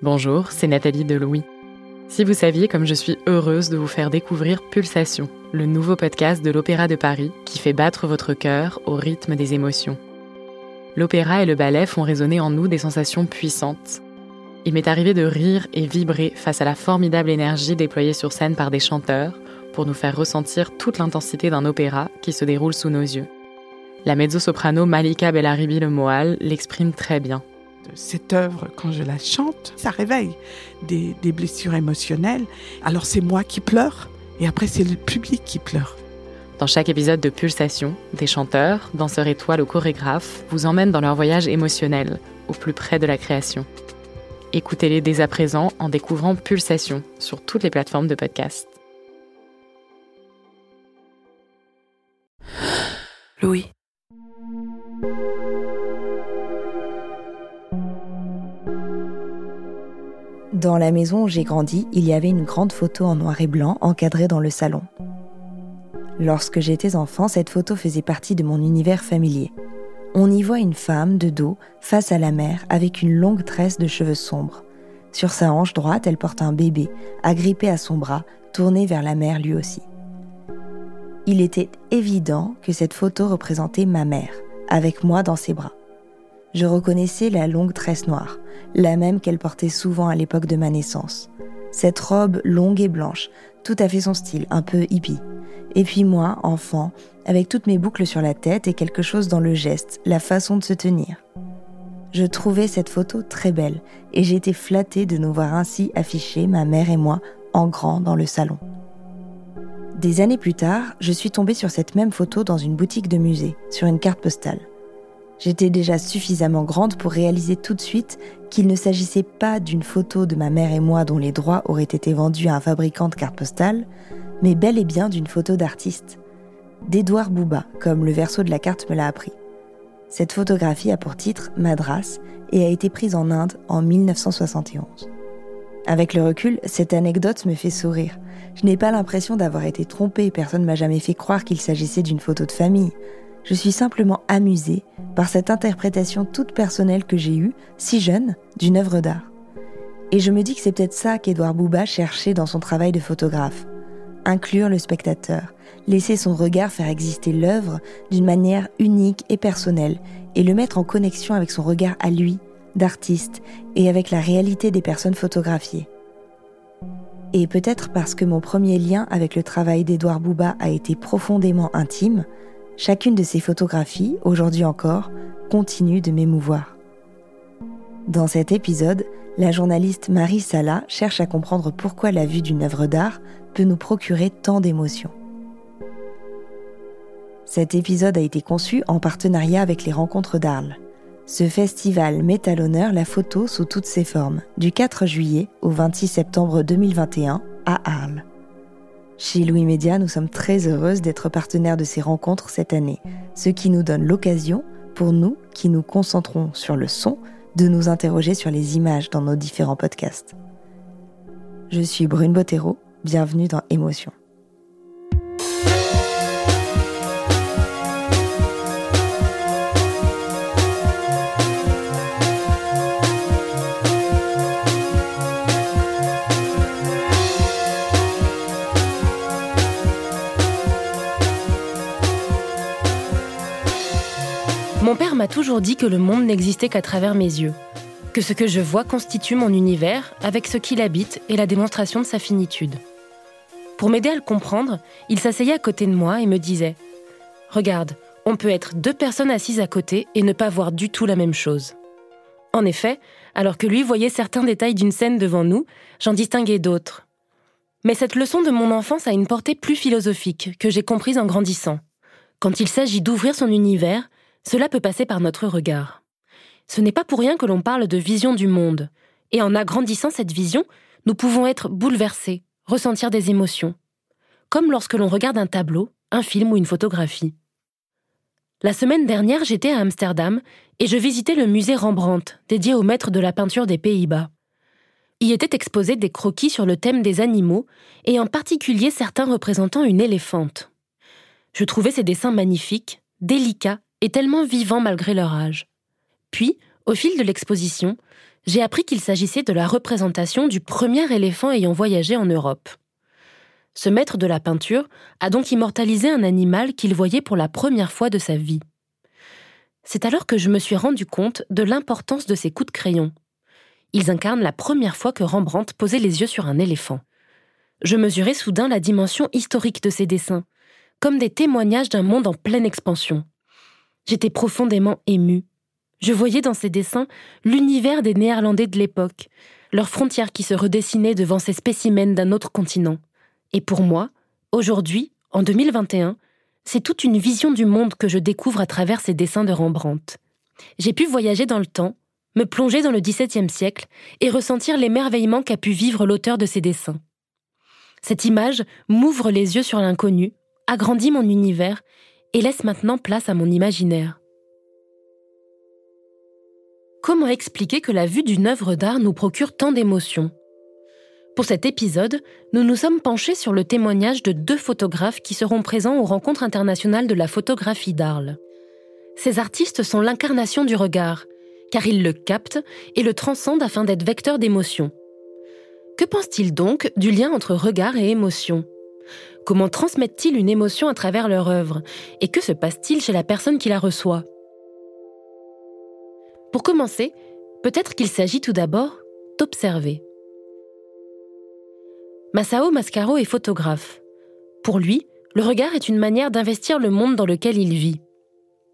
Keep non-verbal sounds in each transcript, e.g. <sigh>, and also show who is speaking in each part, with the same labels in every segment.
Speaker 1: Bonjour, c'est Nathalie Delouis. Si vous saviez comme je suis heureuse de vous faire découvrir Pulsation, le nouveau podcast de l'Opéra de Paris qui fait battre votre cœur au rythme des émotions. L'opéra et le ballet font résonner en nous des sensations puissantes. Il m'est arrivé de rire et vibrer face à la formidable énergie déployée sur scène par des chanteurs pour nous faire ressentir toute l'intensité d'un opéra qui se déroule sous nos yeux. La mezzo-soprano Malika Bellaribi Le Moal l'exprime très bien
Speaker 2: cette œuvre, quand je la chante, ça réveille des, blessures émotionnelles. Alors c'est moi qui pleure et après c'est le public qui pleure.
Speaker 1: Dans chaque épisode de Pulsation, des chanteurs, danseurs étoiles ou chorégraphes vous emmènent dans leur voyage émotionnel, au plus près de la création. Écoutez-les dès à présent en découvrant Pulsation sur toutes les plateformes de podcast.
Speaker 3: Louis.
Speaker 4: Dans la maison où j'ai grandi, il y avait une grande photo en noir et blanc encadrée dans le salon. Lorsque j'étais enfant, cette photo faisait partie de mon univers familier. On y voit une femme de dos face à la mer avec une longue tresse de cheveux sombres. Sur sa hanche droite, elle porte un bébé, agrippé à son bras, tourné vers la mer lui aussi. Il était évident que cette photo représentait ma mère, avec moi dans ses bras. Je reconnaissais la longue tresse noire, la même qu'elle portait souvent à l'époque de ma naissance. Cette robe longue et blanche, tout à fait son style, un peu hippie. Et puis moi, enfant, avec toutes mes boucles sur la tête et quelque chose dans le geste, la façon de se tenir. Je trouvais cette photo très belle et j'étais flattée de nous voir ainsi affichés, ma mère et moi, en grand dans le salon. Des années plus tard, je suis tombée sur cette même photo dans une boutique de musée, sur une carte postale. J'étais déjà suffisamment grande pour réaliser tout de suite qu'il ne s'agissait pas d'une photo de ma mère et moi dont les droits auraient été vendus à un fabricant de cartes postales, mais bel et bien d'une photo d'artiste. D'Edouard Bouba, comme le verso de la carte me l'a appris. Cette photographie a pour titre Madras et a été prise en Inde en 1971. Avec le recul, cette anecdote me fait sourire. Je n'ai pas l'impression d'avoir été trompée, personne ne m'a jamais fait croire qu'il s'agissait d'une photo de famille. Je suis simplement amusée par cette interprétation toute personnelle que j'ai eue, si jeune, d'une œuvre d'art. Et je me dis que c'est peut-être ça qu'Edouard Bouba cherchait dans son travail de photographe. Inclure le spectateur, laisser son regard faire exister l'œuvre d'une manière unique et personnelle, et le mettre en connexion avec son regard à lui, d'artiste, et avec la réalité des personnes photographiées. Et peut-être parce que mon premier lien avec le travail d'Edouard Bouba a été profondément intime, Chacune de ces photographies, aujourd'hui encore, continue de m'émouvoir. Dans cet épisode, la journaliste Marie Sala cherche à comprendre pourquoi la vue d'une œuvre d'art peut nous procurer tant d'émotions. Cet épisode a été conçu en partenariat avec les Rencontres d'Arles. Ce festival met à l'honneur la photo sous toutes ses formes, du 4 juillet au 26 septembre 2021 à Arles. Chez Louis Média, nous sommes très heureuses d'être partenaires de ces rencontres cette année, ce qui nous donne l'occasion, pour nous qui nous concentrons sur le son, de nous interroger sur les images dans nos différents podcasts. Je suis Brune Bottero, bienvenue dans Émotion.
Speaker 3: Mon père m'a toujours dit que le monde n'existait qu'à travers mes yeux, que ce que je vois constitue mon univers avec ce qu'il habite et la démonstration de sa finitude. Pour m'aider à le comprendre, il s'asseyait à côté de moi et me disait ⁇ Regarde, on peut être deux personnes assises à côté et ne pas voir du tout la même chose. ⁇ En effet, alors que lui voyait certains détails d'une scène devant nous, j'en distinguais d'autres. Mais cette leçon de mon enfance a une portée plus philosophique que j'ai comprise en grandissant. Quand il s'agit d'ouvrir son univers, cela peut passer par notre regard. Ce n'est pas pour rien que l'on parle de vision du monde, et en agrandissant cette vision, nous pouvons être bouleversés, ressentir des émotions, comme lorsque l'on regarde un tableau, un film ou une photographie. La semaine dernière, j'étais à Amsterdam et je visitais le musée Rembrandt, dédié au maître de la peinture des Pays-Bas. Y étaient exposés des croquis sur le thème des animaux, et en particulier certains représentant une éléphante. Je trouvais ces dessins magnifiques, délicats et tellement vivants malgré leur âge. Puis, au fil de l'exposition, j'ai appris qu'il s'agissait de la représentation du premier éléphant ayant voyagé en Europe. Ce maître de la peinture a donc immortalisé un animal qu'il voyait pour la première fois de sa vie. C'est alors que je me suis rendu compte de l'importance de ces coups de crayon. Ils incarnent la première fois que Rembrandt posait les yeux sur un éléphant. Je mesurais soudain la dimension historique de ces dessins, comme des témoignages d'un monde en pleine expansion. J'étais profondément ému. Je voyais dans ces dessins l'univers des Néerlandais de l'époque, leurs frontières qui se redessinaient devant ces spécimens d'un autre continent. Et pour moi, aujourd'hui, en 2021, c'est toute une vision du monde que je découvre à travers ces dessins de Rembrandt. J'ai pu voyager dans le temps, me plonger dans le XVIIe siècle et ressentir l'émerveillement qu'a pu vivre l'auteur de ces dessins. Cette image m'ouvre les yeux sur l'inconnu, agrandit mon univers et laisse maintenant place à mon imaginaire. Comment expliquer que la vue d'une œuvre d'art nous procure tant d'émotions? Pour cet épisode, nous nous sommes penchés sur le témoignage de deux photographes qui seront présents aux rencontres internationales de la photographie d'Arles. Ces artistes sont l'incarnation du regard, car ils le captent et le transcendent afin d'être vecteurs d'émotions. Que pense-t-il donc du lien entre regard et émotion? Comment transmettent-ils une émotion à travers leur œuvre? Et que se passe-t-il chez la personne qui la reçoit? Pour commencer, peut-être qu'il s'agit tout d'abord d'observer. Masao Mascaro est photographe. Pour lui, le regard est une manière d'investir le monde dans lequel il vit.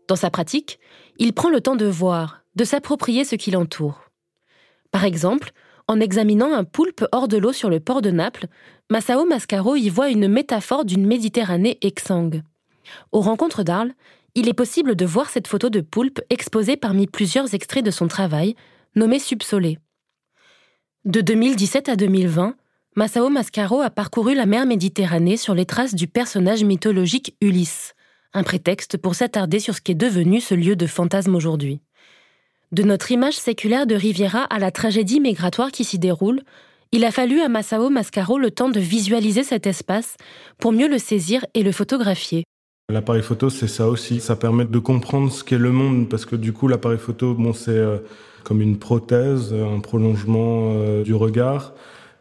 Speaker 3: Dans sa pratique, il prend le temps de voir, de s'approprier ce qui l'entoure. Par exemple, en examinant un poulpe hors de l'eau sur le port de Naples, Massao Mascaro y voit une métaphore d'une Méditerranée exsangue. Aux rencontres d'Arles, il est possible de voir cette photo de poulpe exposée parmi plusieurs extraits de son travail, nommé Subsolé. De 2017 à 2020, Massao Mascaro a parcouru la mer Méditerranée sur les traces du personnage mythologique Ulysse, un prétexte pour s'attarder sur ce qui est devenu ce lieu de fantasme aujourd'hui. De notre image séculaire de Riviera à la tragédie migratoire qui s'y déroule, il a fallu à Massao Mascaro le temps de visualiser cet espace pour mieux le saisir et le photographier.
Speaker 5: L'appareil photo, c'est ça aussi. Ça permet de comprendre ce qu'est le monde, parce que du coup, l'appareil photo, bon, c'est euh, comme une prothèse, un prolongement euh, du regard.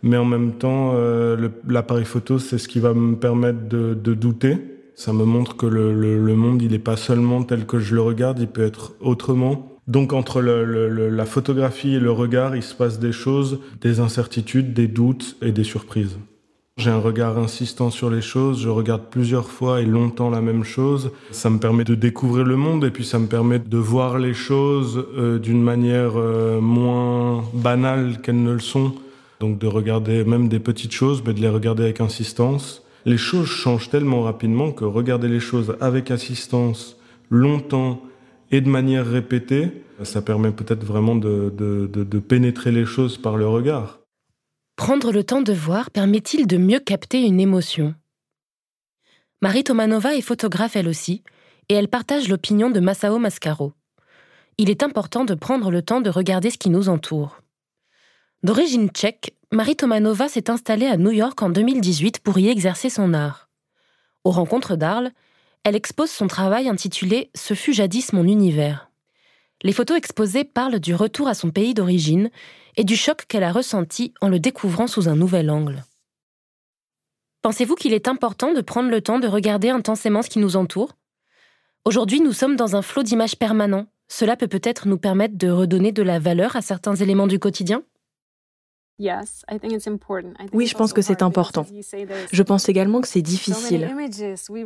Speaker 5: Mais en même temps, euh, l'appareil photo, c'est ce qui va me permettre de, douter. Ça me montre que le, le monde, il n'est pas seulement tel que je le regarde, il peut être autrement. Donc entre la photographie et le regard, il se passe des choses, des incertitudes, des doutes et des surprises. J'ai un regard insistant sur les choses, je regarde plusieurs fois et longtemps la même chose. Ça me permet de découvrir le monde et puis ça me permet de voir les choses euh, d'une manière euh, moins banale qu'elles ne le sont. Donc de regarder même des petites choses, mais de les regarder avec insistance. Les choses changent tellement rapidement que regarder les choses avec insistance, longtemps, et de manière répétée, ça permet peut-être vraiment de, pénétrer les choses par le regard.
Speaker 3: Prendre le temps de voir permet-il de mieux capter une émotion? Marie Tomanova est photographe elle aussi, et elle partage l'opinion de Massao Mascaro. Il est important de prendre le temps de regarder ce qui nous entoure. D'origine tchèque, Marie Tomanova s'est installée à New York en 2018 pour y exercer son art. Aux rencontres d'Arles, elle expose son travail intitulé Ce fut jadis mon univers. Les photos exposées parlent du retour à son pays d'origine et du choc qu'elle a ressenti en le découvrant sous un nouvel angle. Pensez-vous qu'il est important de prendre le temps de regarder intensément ce qui nous entoure? Aujourd'hui, nous sommes dans un flot d'images permanent. Cela peut peut-être nous permettre de redonner de la valeur à certains éléments du quotidien?
Speaker 6: Oui, je pense que c'est important. Je pense également que c'est difficile.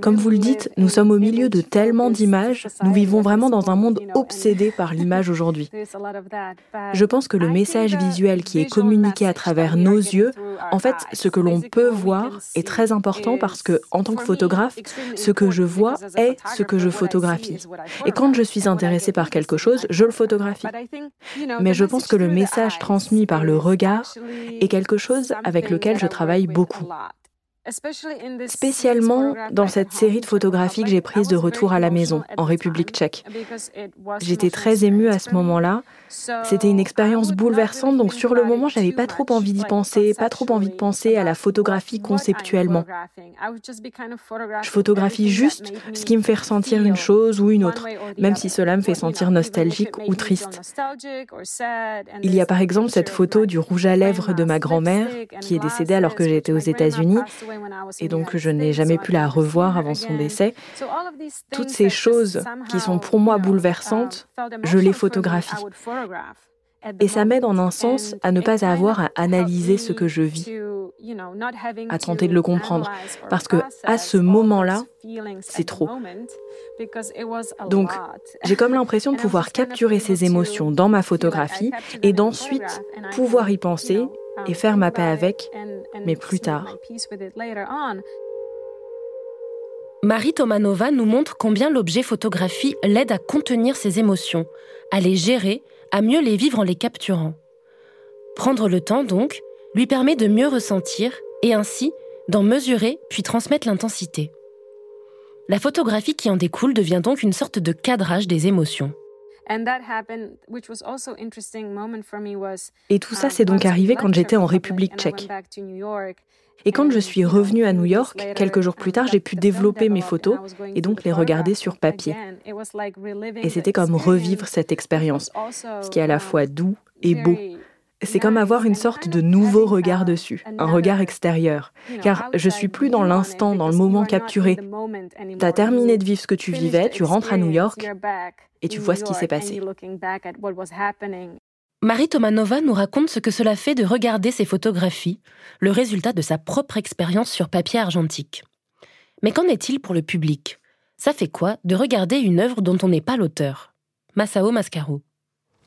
Speaker 6: Comme vous le dites, nous sommes au milieu de tellement d'images, nous vivons vraiment dans un monde obsédé par <laughs> l'image aujourd'hui. Je pense que le message visuel qui est communiqué à travers nos yeux, en fait, ce que l'on peut voir est très important parce que, en tant que photographe, ce que je vois est ce que je photographie. Et quand je suis intéressée par quelque chose, je le photographie. Mais je pense que le message transmis par le regard est quelque chose avec lequel je travaille beaucoup. Spécialement dans cette série de photographies que j'ai prises de retour à la maison, en République tchèque. J'étais très émue à ce moment-là. C'était une expérience bouleversante, donc sur le moment, j'avais pas trop envie d'y penser, pas trop envie de penser à la photographie conceptuellement. Je photographie juste ce qui me fait ressentir une chose ou une autre, même si cela me fait sentir nostalgique ou triste. Il y a par exemple cette photo du rouge à lèvres de ma grand-mère, qui est décédée alors que j'étais aux États-Unis, et donc je n'ai jamais pu la revoir avant son décès. Toutes ces choses qui sont pour moi bouleversantes, je les photographie. Et ça m'aide en un sens à ne pas avoir à analyser ce que je vis, à tenter de le comprendre, parce que à ce moment-là, c'est trop. Donc, j'ai comme l'impression de <laughs> pouvoir capturer ces émotions dans ma photographie et d'ensuite pouvoir y penser et faire ma paix avec, mais plus tard.
Speaker 3: Marie Tomanova nous montre combien l'objet photographie l'aide à contenir ses émotions, à les gérer, à mieux les vivre en les capturant. Prendre le temps, donc, lui permet de mieux ressentir et ainsi d'en mesurer puis transmettre l'intensité. La photographie qui en découle devient donc une sorte de cadrage des émotions.
Speaker 6: Et tout ça, c'est donc arrivé quand j'étais en République tchèque. Et quand je suis revenue à New York, quelques jours plus tard, j'ai pu développer mes photos et donc les regarder sur papier. Et c'était comme revivre cette expérience, ce qui est à la fois doux et beau. C'est comme avoir une sorte de nouveau regard dessus, un regard extérieur. Car je suis plus dans l'instant, dans le moment capturé. Tu as terminé de vivre ce que tu vivais, tu rentres à New York et tu vois ce qui s'est passé.
Speaker 3: Marie Tomanova nous raconte ce que cela fait de regarder ces photographies, le résultat de sa propre expérience sur papier argentique. Mais qu'en est-il pour le public? Ça fait quoi de regarder une œuvre dont on n'est pas l'auteur? Masao Mascaro.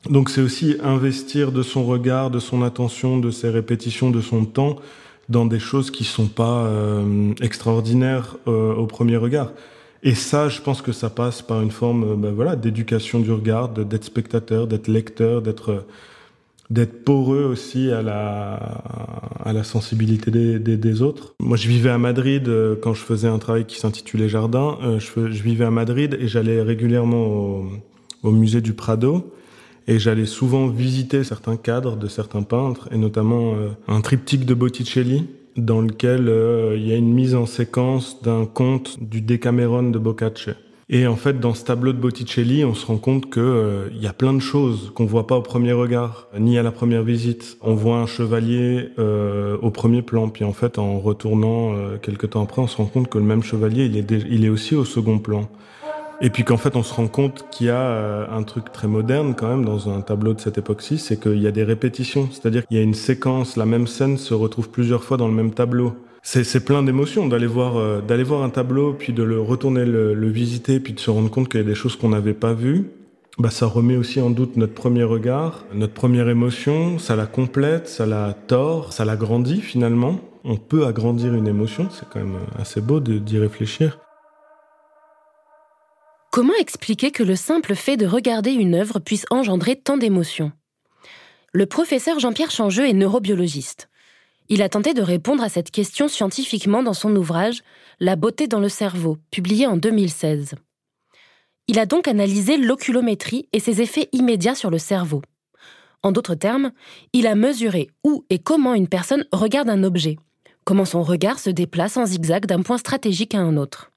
Speaker 5: Donc c'est aussi investir de son regard, de son attention, de ses répétitions, de son temps dans des choses qui sont pas euh, extraordinaires euh, au premier regard. Et ça, je pense que ça passe par une forme, euh, ben voilà, d'éducation du regard, d'être spectateur, d'être lecteur, d'être d'être poreux aussi à la à la sensibilité des, des, autres. Moi, je vivais à Madrid quand je faisais un travail qui s'intitulait Jardin. Je, je, vivais à Madrid et j'allais régulièrement au, au musée du Prado. Et j'allais souvent visiter certains cadres de certains peintres, et notamment euh, un triptyque de Botticelli, dans lequel euh, il y a une mise en séquence d'un conte du Decameron de Boccace. Et en fait, dans ce tableau de Botticelli, on se rend compte que euh, y a plein de choses qu'on voit pas au premier regard, ni à la première visite. On voit un chevalier au premier plan, puis en fait, en retournant quelques temps après, on se rend compte que le même chevalier, il est, il est aussi au second plan. Et puis qu'en fait, on se rend compte qu'il y a euh, un truc très moderne quand même dans un tableau de cette époque-ci, c'est qu'il y a des répétitions. C'est-à-dire qu'il y a une séquence, la même scène se retrouve plusieurs fois dans le même tableau. C'est plein d'émotions d'aller voir euh, d'aller voir un tableau, puis de le retourner le, le visiter, puis de se rendre compte qu'il y a des choses qu'on n'avait pas vues. Bah, ça remet aussi en doute notre premier regard, notre première émotion, ça la complète, ça la tord, ça l'agrandit finalement. On peut agrandir une émotion, c'est quand même assez beau d'y réfléchir.
Speaker 3: Comment expliquer que le simple fait de regarder une œuvre puisse engendrer tant d'émotions? Le professeur Jean-Pierre Changeux est neurobiologiste. Il a tenté de répondre à cette question scientifiquement dans son ouvrage La beauté dans le cerveau, publié en 2016. Il a donc analysé l'oculométrie et ses effets immédiats sur le cerveau. En d'autres termes, il a mesuré où et comment une personne regarde un objet, comment son regard se déplace en zigzag d'un point stratégique à un autre.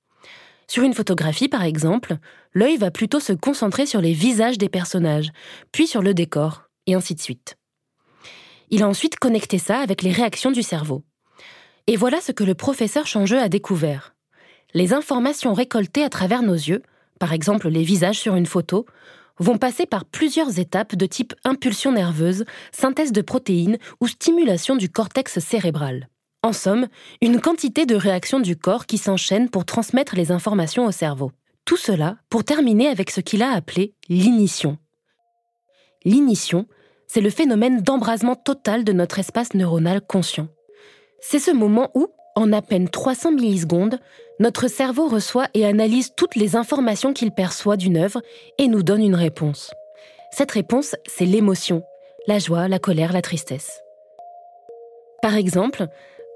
Speaker 3: Sur une photographie, par exemple, l'œil va plutôt se concentrer sur les visages des personnages, puis sur le décor, et ainsi de suite. Il a ensuite connecté ça avec les réactions du cerveau. Et voilà ce que le professeur Changeux a découvert. Les informations récoltées à travers nos yeux, par exemple les visages sur une photo, vont passer par plusieurs étapes de type impulsion nerveuse, synthèse de protéines ou stimulation du cortex cérébral. En somme, une quantité de réactions du corps qui s'enchaînent pour transmettre les informations au cerveau. Tout cela pour terminer avec ce qu'il a appelé l'initiation. L'initiation, c'est le phénomène d'embrasement total de notre espace neuronal conscient. C'est ce moment où, en à peine 300 millisecondes, notre cerveau reçoit et analyse toutes les informations qu'il perçoit d'une œuvre et nous donne une réponse. Cette réponse, c'est l'émotion, la joie, la colère, la tristesse. Par exemple,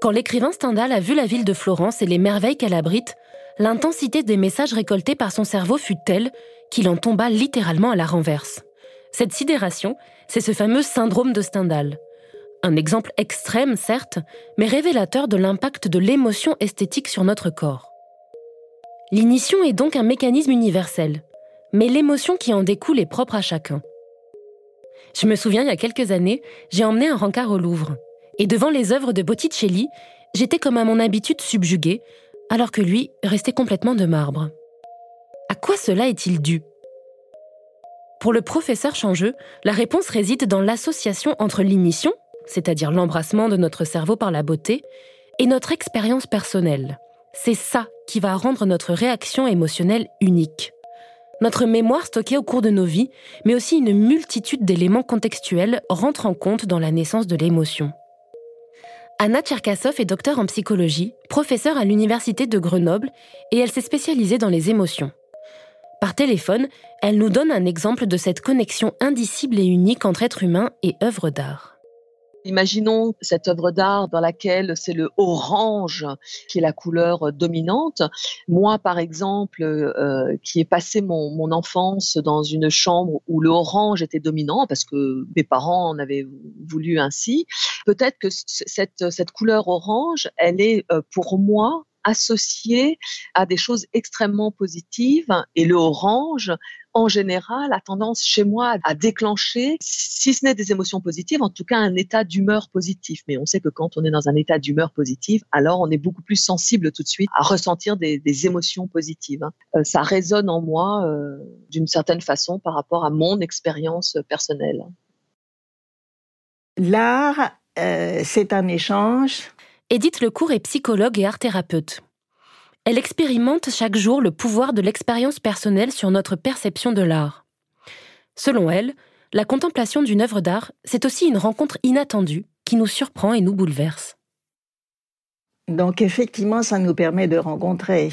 Speaker 3: Quand l'écrivain Stendhal a vu la ville de Florence et les merveilles qu'elle abrite, l'intensité des messages récoltés par son cerveau fut telle qu'il en tomba littéralement à la renverse. Cette sidération, c'est ce fameux syndrome de Stendhal. Un exemple extrême, certes, mais révélateur de l'impact de l'émotion esthétique sur notre corps. L'initiation est donc un mécanisme universel, mais l'émotion qui en découle est propre à chacun. Je me souviens, il y a quelques années, j'ai emmené un rencard au Louvre, et devant les œuvres de Botticelli, j'étais comme à mon habitude subjuguée, alors que lui restait complètement de marbre. À quoi cela est-il dû? Pour le professeur Changeux, la réponse réside dans l'association entre l'initiation, c'est-à-dire l'embrassement de notre cerveau par la beauté, et notre expérience personnelle. C'est ça qui va rendre notre réaction émotionnelle unique. Notre mémoire stockée au cours de nos vies, mais aussi une multitude d'éléments contextuels rentrent en compte dans la naissance de l'émotion. Anna Tcherkassov est docteur en psychologie, professeure à l'Université de Grenoble, et elle s'est spécialisée dans les émotions. Par téléphone, elle nous donne un exemple de cette connexion indicible et unique entre être humain et œuvre d'art.
Speaker 7: Imaginons cette œuvre d'art dans laquelle c'est le orange qui est la couleur dominante. Moi, par exemple, euh, qui ai passé mon, mon, enfance dans une chambre où le orange était dominant parce que mes parents en avaient voulu ainsi, peut-être que cette, cette couleur orange, elle est euh, pour moi associé à des choses extrêmement positives et le orange en général a tendance chez moi à déclencher, si ce n'est des émotions positives, en tout cas un état d'humeur positif. Mais on sait que quand on est dans un état d'humeur positive, alors on est beaucoup plus sensible tout de suite à ressentir des, émotions positives. Hein. Euh, ça résonne en moi euh, d'une certaine façon par rapport à mon expérience personnelle.
Speaker 8: L'art, euh, c'est un échange
Speaker 3: Edith Lecourt est psychologue et art-thérapeute. Elle expérimente chaque jour le pouvoir de l'expérience personnelle sur notre perception de l'art. Selon elle, la contemplation d'une œuvre d'art, c'est aussi une rencontre inattendue qui nous surprend et nous bouleverse.
Speaker 8: Donc effectivement, ça nous permet de rencontrer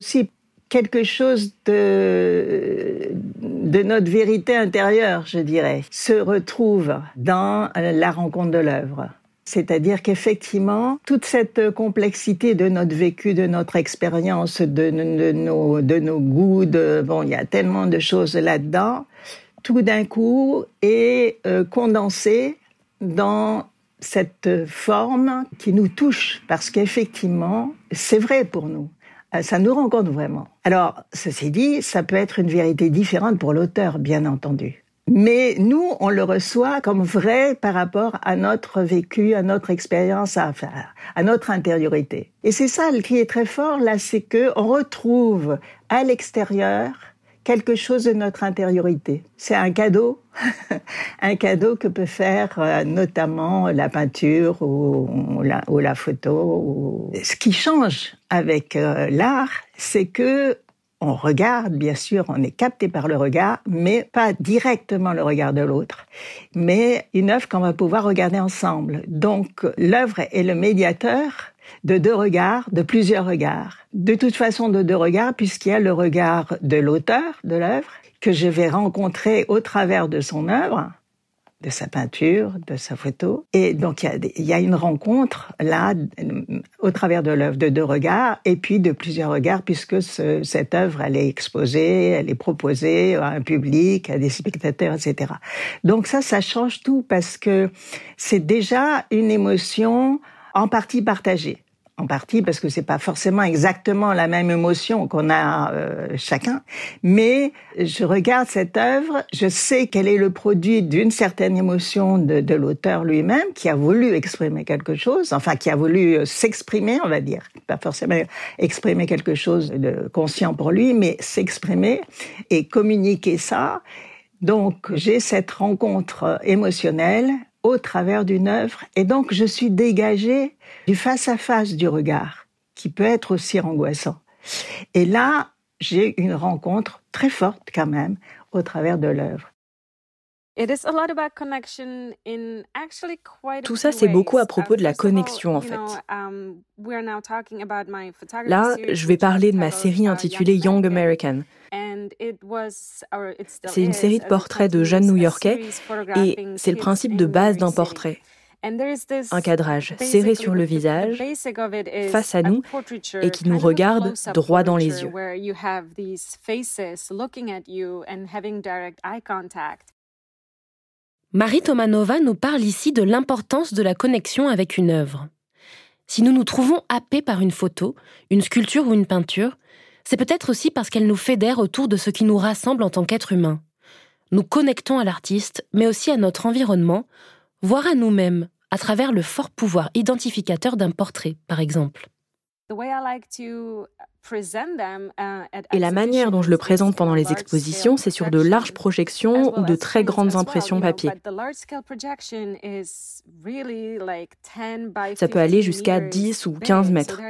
Speaker 8: si quelque chose de notre vérité intérieure, je dirais, se retrouve dans la rencontre de l'œuvre. C'est-à-dire qu'effectivement, toute cette complexité de notre vécu, de notre expérience, de, nos, goûts, de, bon, il y a tellement de choses là-dedans, tout d'un coup est euh, condensé dans cette forme qui nous touche, parce qu'effectivement, c'est vrai pour nous. Euh, ça nous rencontre vraiment. Alors, ceci dit, ça peut être une vérité différente pour l'auteur, bien entendu. Mais nous, on le reçoit comme vrai par rapport à notre vécu, à notre expérience, à, à notre intériorité. Et c'est ça qui est très fort là, c'est que on retrouve à l'extérieur quelque chose de notre intériorité. C'est un cadeau, <laughs> un cadeau que peut faire euh, notamment la peinture ou, la, ou la, photo. Ce qui change avec euh, l'art, c'est que on regarde, bien sûr, on est capté par le regard, mais pas directement le regard de l'autre, mais une œuvre qu'on va pouvoir regarder ensemble. Donc l'œuvre est le médiateur de deux regards, de plusieurs regards. De toute façon, de deux regards, puisqu'il y a le regard de l'auteur de l'œuvre, que je vais rencontrer au travers de son œuvre, de sa peinture, de sa photo. Et donc il y a, une rencontre là au travers de l'œuvre de deux regards et puis de plusieurs regards puisque cette œuvre elle est exposée, elle est proposée à un public, à des spectateurs, etc. Donc ça, ça change tout parce que c'est déjà une émotion en partie partagée en partie parce que c'est pas forcément exactement la même émotion qu'on a euh, chacun, mais je regarde cette œuvre, je sais qu'elle est le produit d'une certaine émotion de, de l'auteur lui-même qui a voulu exprimer quelque chose, enfin qui a voulu euh, s'exprimer, on va dire, pas forcément exprimer quelque chose de conscient pour lui, mais s'exprimer et communiquer ça. Donc j'ai cette rencontre émotionnelle au travers d'une œuvre. Et donc, je suis dégagée du face-à-face du regard, qui peut être aussi angoissant. Et là, j'ai une rencontre très forte quand même au travers de l'œuvre.
Speaker 6: Tout ça, c'est beaucoup à propos de la connexion, en fait. Um, Là, je vais parler de ma série intitulée Young American. C'est une série de portraits de jeunes New-Yorkais et c'est le principe de base d'un portrait. Un cadrage serré sur le visage, face à nous, et qui nous regarde droit dans les yeux.
Speaker 3: Marie Tomanova nous parle ici de l'importance de la connexion avec une œuvre. Si nous nous trouvons happés par une photo, une sculpture ou une peinture, c'est peut-être aussi parce qu'elle nous fédère autour de ce qui nous rassemble en tant qu'être humain. Nous connectons à l'artiste, mais aussi à notre environnement, voire à nous-mêmes, à travers le fort pouvoir identificateur d'un portrait, par exemple.
Speaker 6: Et la manière dont je le présente pendant les expositions, c'est sur de larges projections ou de très grandes impressions papier. Ça peut aller jusqu'à 10 ou 15 mètres.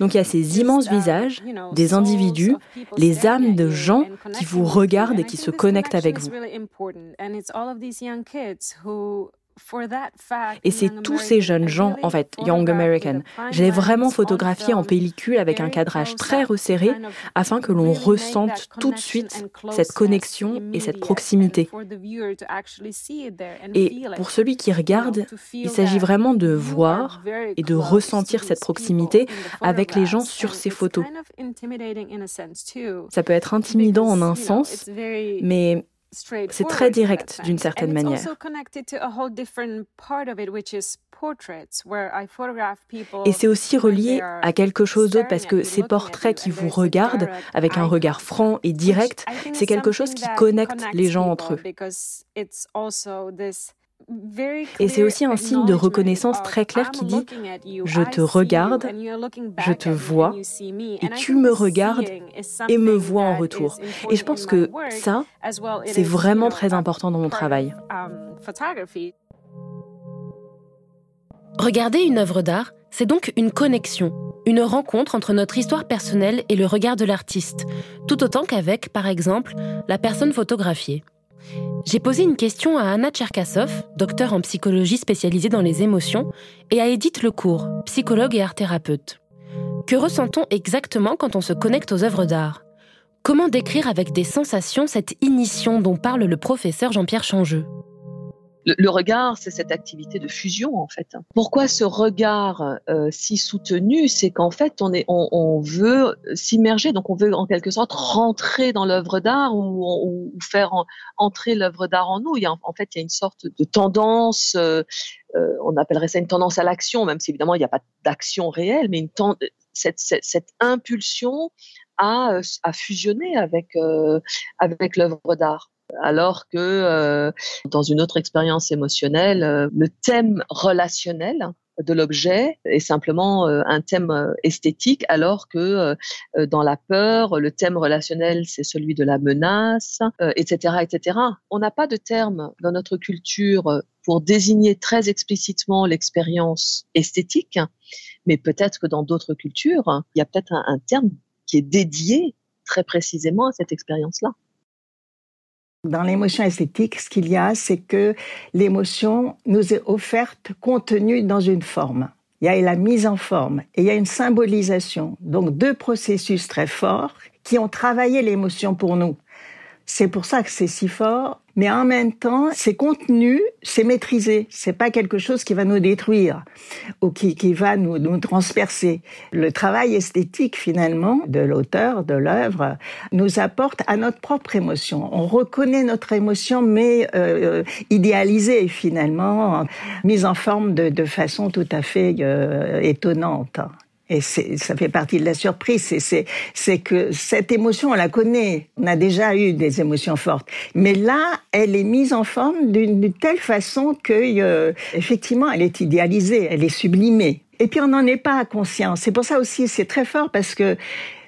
Speaker 6: Donc il y a ces immenses visages, des individus, les âmes de gens qui vous regardent et qui se connectent avec vous. Et c'est tous ces jeunes gens, en fait, Young American. Je l'ai vraiment photographié en pellicule avec un cadrage très resserré afin que l'on ressente tout de suite cette connexion et cette proximité. Et pour celui qui regarde, il s'agit vraiment de voir et de ressentir cette proximité avec les gens sur ces photos. Ça peut être intimidant en un sens, mais c'est très direct d'une certaine manière. Et c'est aussi relié à quelque chose d'autre parce que ces portraits qui vous regardent avec un regard franc et direct, c'est quelque chose qui connecte les gens entre eux. Et c'est aussi un signe de reconnaissance très clair qui dit ⁇ Je te regarde, je te vois, et tu me regardes et me vois en retour. ⁇ Et je pense que ça, c'est vraiment très important dans mon travail.
Speaker 3: Regarder une œuvre d'art, c'est donc une connexion, une rencontre entre notre histoire personnelle et le regard de l'artiste, tout autant qu'avec, par exemple, la personne photographiée. J'ai posé une question à Anna Tcherkassov, docteur en psychologie spécialisée dans les émotions, et à Edith Lecourt, psychologue et art-thérapeute. Que ressent-on exactement quand on se connecte aux œuvres d'art? Comment décrire avec des sensations cette initiation dont parle le professeur Jean-Pierre Changeux?
Speaker 7: Le, regard, c'est cette activité de fusion en fait. Pourquoi ce regard euh, si soutenu? C'est qu'en fait, on, veut s'immerger, donc on veut en quelque sorte rentrer dans l'œuvre d'art ou, faire entrer l'œuvre d'art en nous. Il y a, en fait, il y a une sorte de tendance. Euh, euh, on appellerait ça une tendance à l'action, même si évidemment il n'y a pas d'action réelle, mais cette, impulsion à, à fusionner avec, avec l'œuvre d'art alors que euh, dans une autre expérience émotionnelle, euh, le thème relationnel de l'objet est simplement euh, un thème esthétique, alors que dans la peur, le thème relationnel, c'est celui de la menace, etc., etc. On n'a pas de terme dans notre culture pour désigner très explicitement l'expérience esthétique, mais peut-être que dans d'autres cultures, il y a peut-être un terme qui est dédié très précisément à cette expérience-là.
Speaker 8: Dans l'émotion esthétique, ce qu'il y a, c'est que l'émotion nous est offerte contenue dans une forme. Il y a la mise en forme et il y a une symbolisation. Donc deux processus très forts qui ont travaillé l'émotion pour nous. C'est pour ça que c'est si fort mais en même temps, c'est contenu, c'est maîtrisé. C'est pas quelque chose qui va nous détruire ou qui, qui va nous, nous transpercer. Le travail esthétique, finalement, de l'auteur, de l'œuvre, nous apporte à notre propre émotion. On reconnaît notre émotion, mais euh, idéalisée, finalement, mise en forme de, de façon tout à fait euh, étonnante. Et ça fait partie de la surprise, c'est que cette émotion, on la connaît. On a déjà eu des émotions fortes, mais là, elle est mise en forme d'une telle façon que, euh, effectivement, elle est idéalisée, elle est sublimée. Et puis on n'en est pas conscient. C'est pour ça aussi, c'est très fort parce que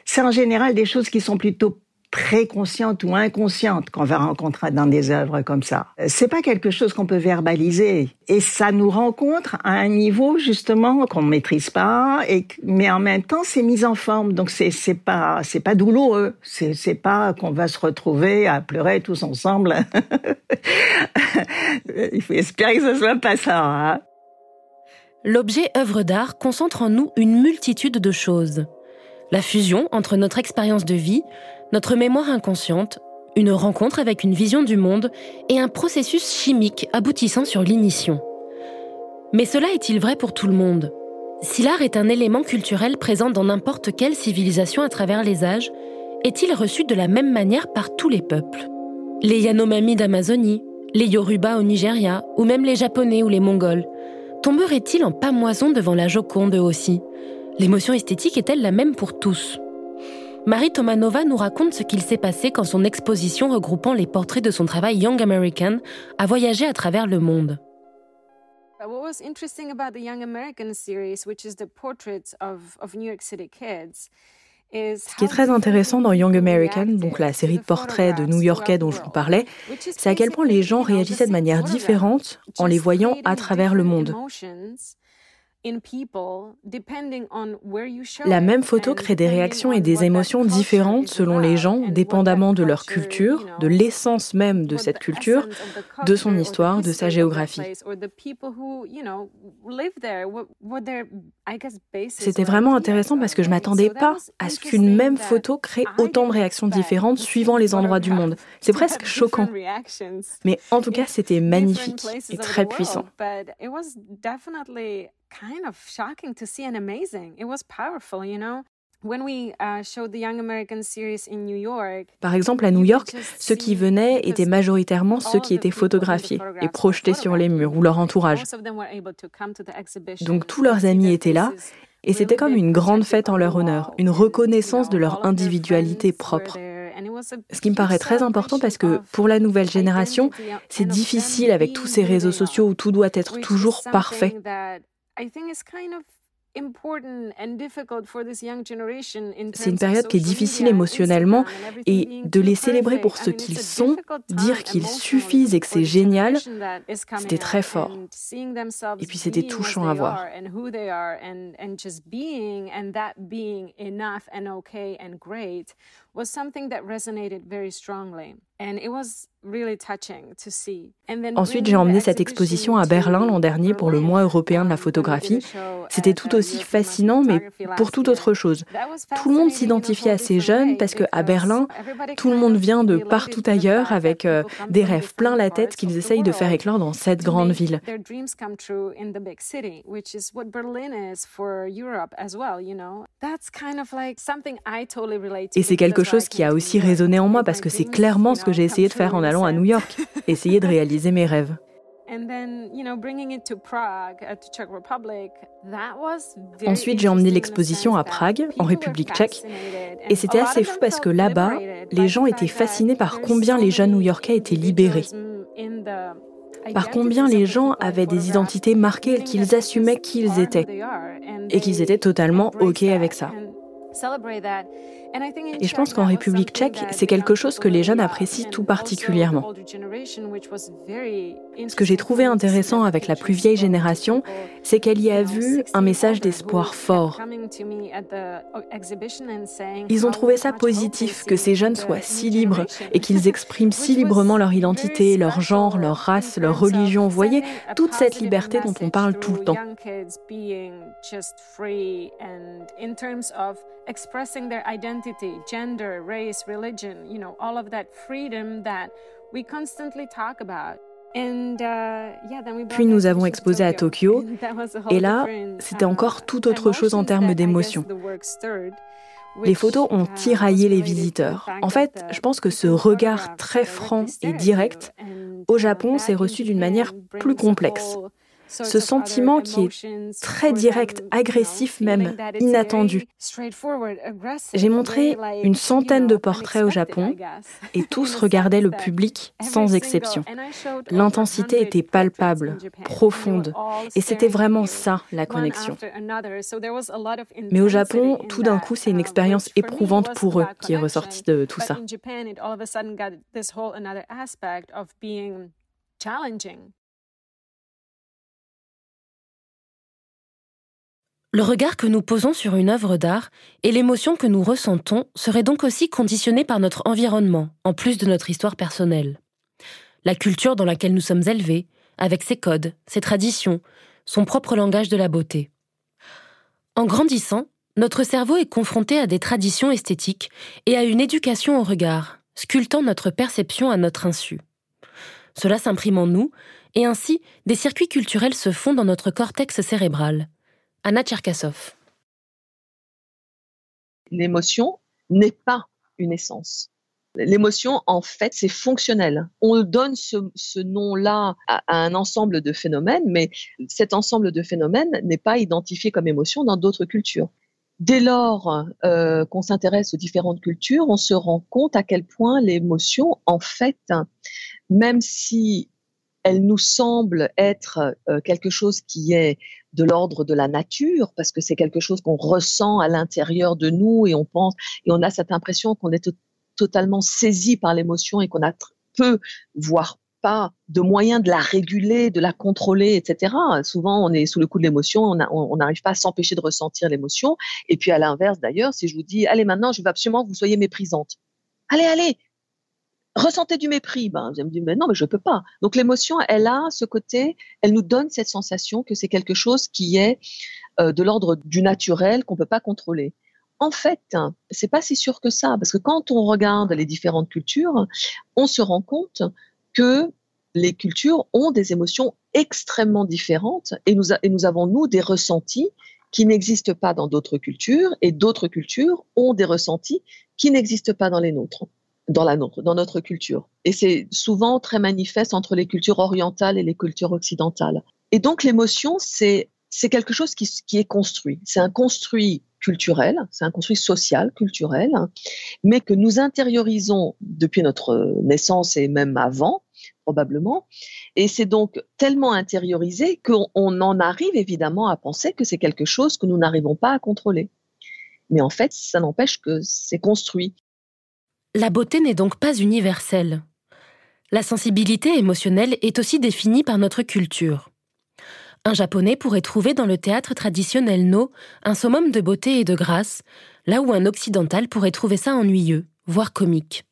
Speaker 8: c'est en général des choses qui sont plutôt très consciente ou inconsciente qu'on va rencontrer dans des œuvres comme ça. C'est pas quelque chose qu'on peut verbaliser et ça nous rencontre à un niveau justement qu'on ne maîtrise pas et mais en même temps c'est mis en forme donc c'est c'est pas c'est pas douloureux c'est c'est pas qu'on va se retrouver à pleurer tous ensemble. <laughs> Il faut espérer que ce soit pas ça. Hein.
Speaker 3: L'objet œuvre d'art concentre en nous une multitude de choses. La fusion entre notre expérience de vie, notre mémoire inconsciente, une rencontre avec une vision du monde et un processus chimique aboutissant sur l'ignition. Mais cela est-il vrai pour tout le monde? Si l'art est un élément culturel présent dans n'importe quelle civilisation à travers les âges, est-il reçu de la même manière par tous les peuples? Les Yanomami d'Amazonie, les Yoruba au Nigeria, ou même les Japonais ou les Mongols, tomberaient-ils en pamoison devant la Joconde aussi? L'émotion esthétique est-elle la même pour tous? Marie Tomanova nous raconte ce qu'il s'est passé quand son exposition regroupant les portraits de son travail Young American a voyagé à travers le monde.
Speaker 9: What was interesting about the Young American series, which is the portraits of, of New York City kids,
Speaker 6: ce qui est très intéressant dans Young American, donc la série de portraits de New-Yorkais dont je vous parlais, c'est à quel point les gens réagissaient de manière différente en les voyant à travers le monde. La même photo crée des réactions et des émotions différentes selon les gens, dépendamment de leur culture, de l'essence même de cette culture, de son histoire, de sa géographie. C'était vraiment intéressant parce que je m'attendais pas à ce qu'une même photo crée autant de réactions différentes suivant les endroits du monde. C'est <laughs> presque choquant. Mais en tout cas, c'était magnifique et très puissant. Kind of shocking to see and amazing. It was powerful, you know? When we showed the Young American series in New York, Par exemple, à New York, ceux qui venaient étaient majoritairement ceux qui étaient photographiés et projetés sur les murs ou leur entourage. Donc tous leurs amis étaient là et c'était comme une grande fête en leur honneur, une reconnaissance de leur individualité propre. Ce qui me paraît très important parce que pour la nouvelle génération, c'est difficile avec tous ces réseaux sociaux où tout doit être toujours parfait. C'est une période qui est difficile émotionnellement et de les célébrer pour ce qu'ils sont, dire qu'ils suffisent et que c'est génial, c'était très fort. Et puis c'était touchant à voir. Ensuite, j'ai emmené cette exposition à Berlin l'an dernier pour le mois européen de la photographie. C'était tout aussi fascinant, mais pour toute autre chose. Tout le monde s'identifiait à ces jeunes parce qu'à Berlin, tout le monde vient de partout ailleurs avec euh, des rêves plein la tête qu'ils essayent de faire éclore dans cette grande ville. Et c'est quelque chose qui a aussi résonné en moi parce que c'est clairement ce que j'ai essayé de faire en allant à New York, essayer de réaliser mes rêves. <laughs> Ensuite, j'ai emmené l'exposition à Prague, en République tchèque. Et c'était assez fou parce que là-bas, les gens étaient fascinés par combien les jeunes New-Yorkais étaient libérés. Par combien les gens avaient des identités marquées, qu'ils assumaient qui ils étaient. Et qu'ils étaient totalement OK avec ça. Et je pense qu'en République tchèque, c'est quelque chose que les jeunes apprécient tout particulièrement. Ce que j'ai trouvé intéressant avec la plus vieille génération, c'est qu'elle y a vu un message d'espoir fort. Ils ont trouvé ça positif que ces jeunes soient si libres et qu'ils <laughs> expriment si librement leur identité, leur genre, leur race, leur religion. Vous voyez, toute cette liberté dont on parle tout le temps. Puis nous avons exposé à Tokyo, <laughs> et là, c'était encore tout autre chose en termes d'émotion. Les photos ont uh, tiraillé les visiteurs. En fait, je pense que ce regard très franc et direct, au uh, Japon, s'est reçu d'une manière plus complexe ce sentiment qui est très direct, agressif même, inattendu. J'ai montré une centaine de portraits au Japon <laughs> et tous regardaient le public sans exception. L'intensité était palpable, profonde et c'était vraiment ça la connexion. Mais au Japon, tout d'un coup, c'est une expérience éprouvante pour eux qui est ressortie de tout ça.
Speaker 3: Le regard que nous posons sur une œuvre d'art et l'émotion que nous ressentons seraient donc aussi conditionnés par notre environnement, en plus de notre histoire personnelle. La culture dans laquelle nous sommes élevés, avec ses codes, ses traditions, son propre langage de la beauté. En grandissant, notre cerveau est confronté à des traditions esthétiques et à une éducation au regard, sculptant notre perception à notre insu. Cela s'imprime en nous, et ainsi, des circuits culturels se font dans notre cortex cérébral. Anna Tcherkassov.
Speaker 7: L'émotion n'est pas une essence. L'émotion, en fait, c'est fonctionnel. On donne ce, nom-là à, un ensemble de phénomènes, mais cet ensemble de phénomènes n'est pas identifié comme émotion dans d'autres cultures. Dès lors euh, qu'on s'intéresse aux différentes cultures, on se rend compte à quel point l'émotion, en fait, même si elle nous semble être euh, quelque chose qui est de l'ordre de la nature, parce que c'est quelque chose qu'on ressent à l'intérieur de nous et on pense, et on a cette impression qu'on est totalement saisi par l'émotion et qu'on a peu, voire pas de moyens de la réguler, de la contrôler, etc. Souvent, on est sous le coup de l'émotion, on n'arrive pas à s'empêcher de ressentir l'émotion. Et puis, à l'inverse, d'ailleurs, si je vous dis, allez, maintenant, je veux absolument que vous soyez méprisante. Allez, allez, ressentez du mépris. Ben, vous me dire, mais non, mais je peux pas. Donc, l'émotion, elle a ce côté, elle nous donne cette sensation que c'est quelque chose qui est euh, de l'ordre du naturel, qu'on peut pas contrôler. En fait, c'est pas si sûr que ça, parce que quand on regarde les différentes cultures, on se rend compte que les cultures ont des émotions extrêmement différentes et nous avons, nous, des ressentis qui n'existent pas dans d'autres cultures et d'autres cultures ont des ressentis qui n'existent pas dans les nôtres, dans la dans notre culture. Et c'est souvent très manifeste entre les cultures orientales et les cultures occidentales. Et donc l'émotion, c'est c'est quelque chose qui, qui est construit. C'est un construit culturel, c'est un construit social, culturel, mais que nous intériorisons depuis notre naissance et même avant, probablement. Et c'est donc tellement intériorisé qu'on en arrive évidemment à penser que c'est quelque chose que nous n'arrivons pas à contrôler. Mais en fait, ça n'empêche que c'est construit.
Speaker 3: La beauté n'est donc pas universelle. La sensibilité émotionnelle est aussi définie par notre culture. Un japonais pourrait trouver dans le théâtre traditionnel No un summum de beauté et de grâce, là où un occidental pourrait trouver ça ennuyeux, voire comique.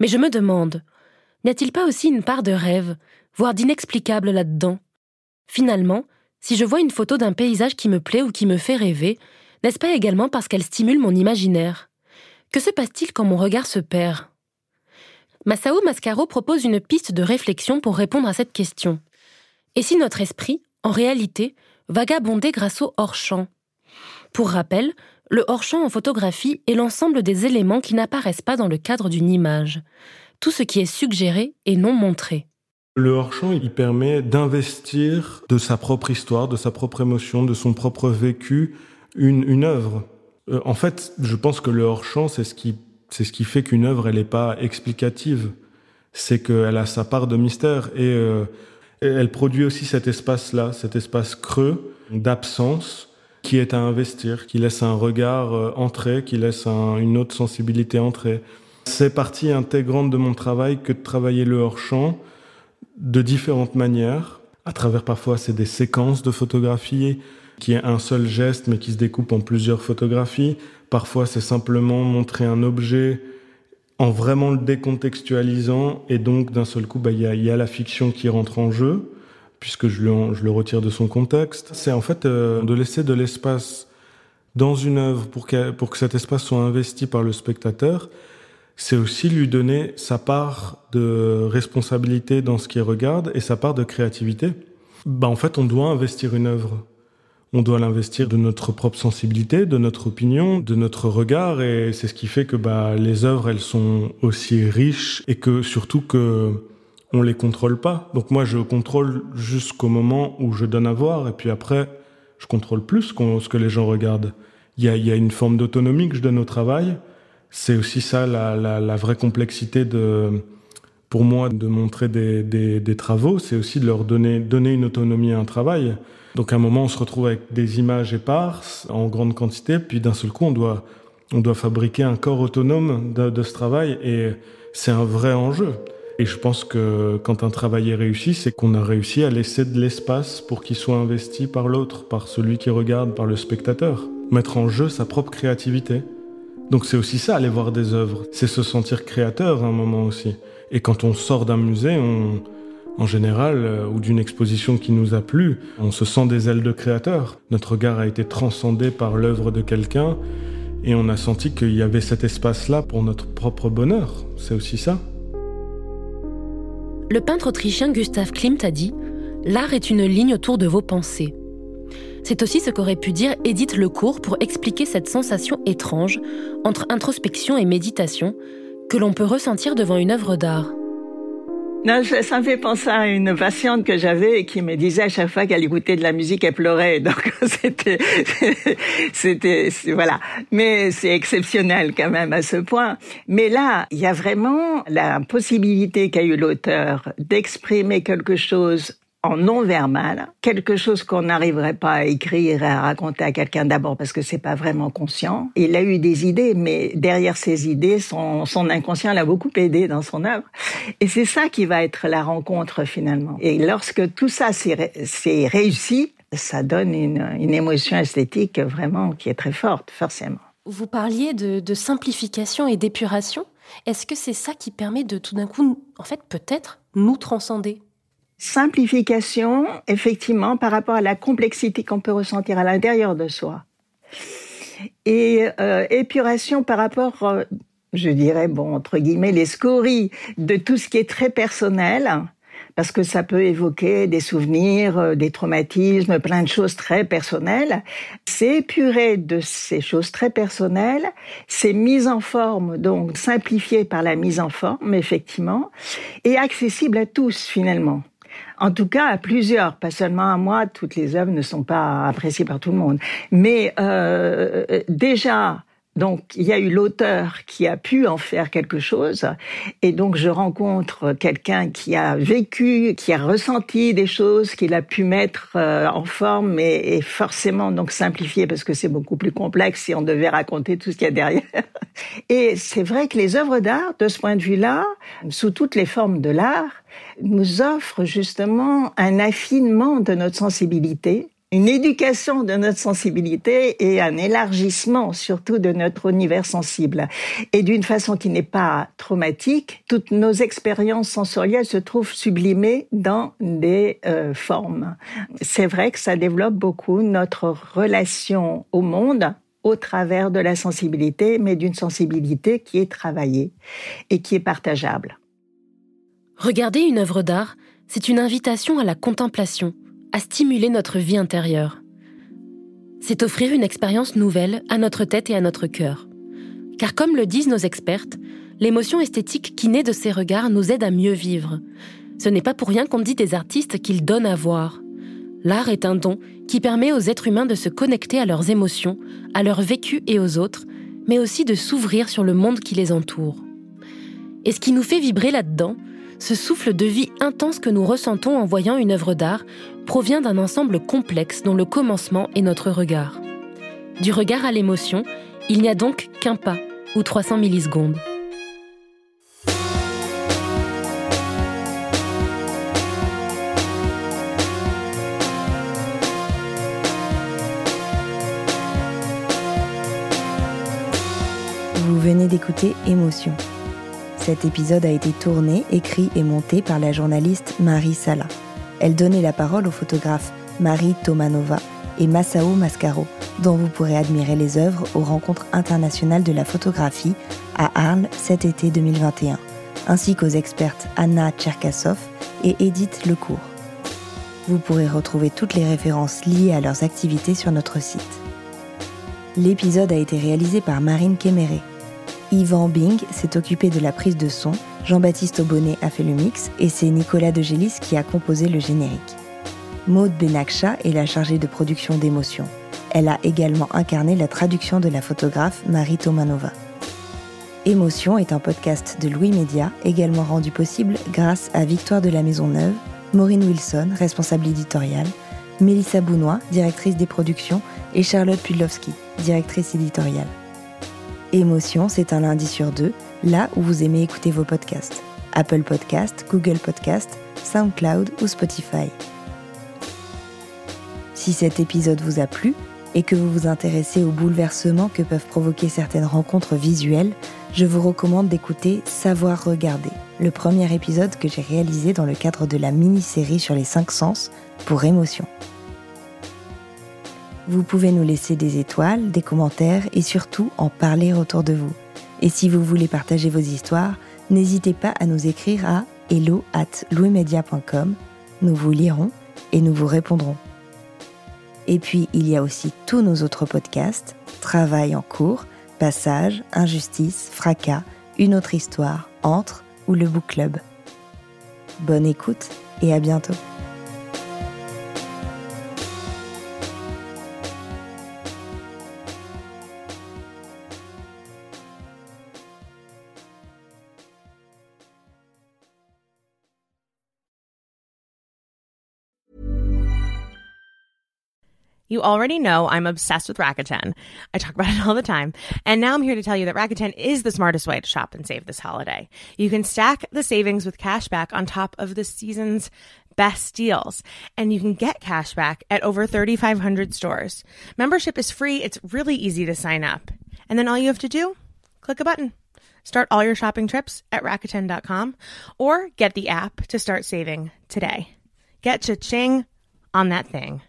Speaker 3: Mais je me demande, n'y a-t-il pas aussi une part de rêve, voire d'inexplicable là-dedans? Finalement, si je vois une photo d'un paysage qui me plaît ou qui me fait rêver, n'est-ce pas également parce qu'elle stimule mon imaginaire? Que se passe-t-il quand mon regard se perd? Masao Mascaro propose une piste de réflexion pour répondre à cette question. Et si notre esprit, en réalité, vagabonder grâce au hors-champ? Pour rappel, le hors-champ en photographie est l'ensemble des éléments qui n'apparaissent pas dans le cadre d'une image, tout ce qui est suggéré et non montré.
Speaker 5: Le hors-champ, il permet d'investir de sa propre histoire, de sa propre émotion, de son propre vécu, une œuvre. Euh, en fait, je pense que le hors-champ, c'est ce qui, c'est ce qui fait qu'une œuvre, elle n'est pas explicative. C'est qu'elle a sa part de mystère. Et euh, elle produit aussi cet espace-là, cet espace creux d'absence qui est à investir, qui laisse un regard euh, entrer, qui laisse une autre sensibilité entrer. C'est partie intégrante de mon travail que de travailler le hors-champ de différentes manières, à travers parfois c'est des séquences de photographies qui est un seul geste mais qui se découpe en plusieurs photographies. Parfois c'est simplement montrer un objet en vraiment le décontextualisant et donc d'un seul coup, bah, il y, a, la fiction qui rentre en jeu puisque je le, retire de son contexte. C'est en fait euh, de laisser de l'espace dans une œuvre pour que, pour que cet espace soit investi par le spectateur. C'est aussi lui donner sa part de responsabilité dans ce qu'il regarde et sa part de créativité. Bah, en fait, on doit investir une œuvre on doit l'investir de notre propre sensibilité, de notre opinion, de notre regard, et c'est ce qui fait que bah, les œuvres, elles sont aussi riches et que surtout que on les contrôle pas. Donc moi, je contrôle jusqu'au moment où je donne à voir, et puis après, je contrôle plus ce que les gens regardent. Il y a, une forme d'autonomie que je donne au travail. C'est aussi ça la, vraie complexité pour moi, de montrer des, travaux. C'est aussi de leur donner une autonomie à un travail. Donc à un moment, on se retrouve avec des images éparses en grande quantité, puis d'un seul coup, on doit, on doit fabriquer un corps autonome de, de ce travail, et c'est un vrai enjeu. Et je pense que quand un travail est réussi, c'est qu'on a réussi à laisser de l'espace pour qu'il soit investi par l'autre, par celui qui regarde, par le spectateur. Mettre en jeu sa propre créativité. Donc c'est aussi ça, aller voir des œuvres. C'est se sentir créateur à un moment aussi. Et quand on sort d'un musée, on, en général, euh, ou d'une exposition qui nous a plu, on se sent des ailes de créateur. Notre regard a été transcendé par l'œuvre de quelqu'un Et on a senti qu'il y avait cet espace-là pour notre propre bonheur. C'est aussi ça.
Speaker 3: Le peintre autrichien Gustav Klimt a dit L'art est une ligne autour de vos pensées. C'est aussi ce qu'aurait pu dire Edith Lecourt pour expliquer cette sensation étrange entre introspection et méditation que l'on peut ressentir devant une œuvre d'art.
Speaker 8: Non, ça, me fait penser à une patiente que j'avais et qui me disait à chaque fois qu'elle écoutait de la musique, elle pleurait. <laughs> Donc c'était, c'était, voilà. Mais c'est exceptionnel quand même à ce point. Mais là, il y a vraiment la possibilité qu'a eu l'auteur d'exprimer quelque chose en non-verbal, quelque chose qu'on n'arriverait pas à écrire et à raconter à quelqu'un d'abord parce que c'est pas vraiment conscient. Il a eu des idées, mais derrière ces idées, son, inconscient l'a beaucoup aidé dans son œuvre. Et c'est ça qui va être la rencontre finalement. Et lorsque tout ça s'est réussi, ça donne une, émotion esthétique vraiment qui est très forte, forcément.
Speaker 3: Vous parliez de simplification et d'épuration. Est-ce que c'est ça qui permet de tout d'un coup, en fait, peut-être, nous transcender?
Speaker 8: Simplification, effectivement, par rapport à la complexité qu'on peut ressentir à l'intérieur de soi. Et euh, épuration par rapport, euh, je dirais, bon, entre guillemets, les scories de tout ce qui est très personnel, parce que ça peut évoquer des souvenirs, euh, des traumatismes, plein de choses très personnelles. C'est épuré de ces choses très personnelles, c'est mise en forme, donc simplifié par la mise en forme, effectivement, et accessible à tous finalement. En tout cas, à plusieurs, pas seulement à moi. Toutes les œuvres ne sont pas appréciées par tout le monde. Mais euh, déjà, donc, il y a eu l'auteur qui a pu en faire quelque chose, et donc je rencontre quelqu'un qui a vécu, qui a ressenti des choses, qu'il a pu mettre euh, en forme et, et, forcément donc simplifier parce que c'est beaucoup plus complexe si on devait raconter tout ce qu'il y a derrière. <laughs> Et c'est vrai que les œuvres d'art, de ce point de vue-là, sous toutes les formes de l'art, nous offrent justement un affinement de notre sensibilité une éducation de notre sensibilité et un élargissement surtout de notre univers sensible. Et d'une façon qui n'est pas traumatique, toutes nos expériences sensorielles se trouvent sublimées dans des euh, formes. C'est vrai que ça développe beaucoup notre relation au monde au travers de la sensibilité, mais d'une sensibilité qui est travaillée et qui est partageable.
Speaker 3: Regarder une œuvre d'art, c'est une invitation à la contemplation à stimuler notre vie intérieure. C'est offrir une expérience nouvelle à notre tête et à notre cœur. Car comme le disent nos expertes, l'émotion esthétique qui naît de ces regards nous aide à mieux vivre. Ce n'est pas pour rien qu'on dit des artistes qu'ils donnent à voir. L'art est un don qui permet aux êtres humains de se connecter à leurs émotions, à leur vécu et aux autres, mais aussi de s'ouvrir sur le monde qui les entoure. Et ce qui nous fait vibrer là-dedans, ce souffle de vie intense que nous ressentons en voyant une œuvre d'art provient d'un ensemble complexe dont le commencement est notre regard. Du regard à l'émotion, il n'y a donc qu'un pas ou 300 millisecondes.
Speaker 4: Vous venez d'écouter Émotion cet épisode a été tourné, écrit et monté par la journaliste Marie Sala. Elle donnait la parole aux photographes Marie Tomanova et Masao Mascaro, dont vous pourrez admirer les œuvres aux Rencontres internationales de la photographie à Arles cet été 2021, ainsi qu'aux expertes Anna Tcherkasov et Edith Lecourt. Vous pourrez retrouver toutes les références liées à leurs activités sur notre site. L'épisode a été réalisé par Marine Kéméré Yvan Bing s'est occupé de la prise de son, Jean-Baptiste Aubonnet a fait le mix et c'est Nicolas De qui a composé le générique. Maude Benakcha est la chargée de production d'émotions. Elle a également incarné la traduction de la photographe Marie Tomanova. Émotion est un podcast de Louis Média, également rendu possible grâce à Victoire de la Maison Neuve, Maureen Wilson, responsable éditoriale, Mélissa Bounois, directrice des productions, et Charlotte Pudlowski, directrice éditoriale. Émotion, c'est un lundi sur deux, là où vous aimez écouter vos podcasts. Apple Podcast, Google Podcast, SoundCloud ou Spotify. Si cet épisode vous a plu et que vous vous intéressez aux bouleversements que peuvent provoquer certaines rencontres visuelles, je vous recommande d'écouter Savoir regarder, le premier épisode que j'ai réalisé dans le cadre de la mini-série sur les cinq sens pour émotion. Vous pouvez nous laisser des étoiles, des commentaires et surtout en parler autour de vous. Et si vous voulez partager vos histoires, n'hésitez pas à nous écrire à hello at. Nous vous lirons et nous vous répondrons. Et puis, il y a aussi tous nos autres podcasts, Travail en cours, Passage, Injustice, Fracas, Une autre histoire, Entre ou le Book Club. Bonne écoute et à bientôt.
Speaker 10: You already know I'm obsessed with Rakuten. I talk about it <laughs> all the time. And now I'm here to tell you that Rakuten is the smartest way to shop and save this holiday. You can stack the savings with cash back on top of the season's best deals. And you can get cash back at over 3,500 stores. Membership is free. It's really easy to sign up. And then all you have to do, click a button. Start all your shopping trips at Rakuten.com or get the app to start saving today. Get cha-ching on that thing.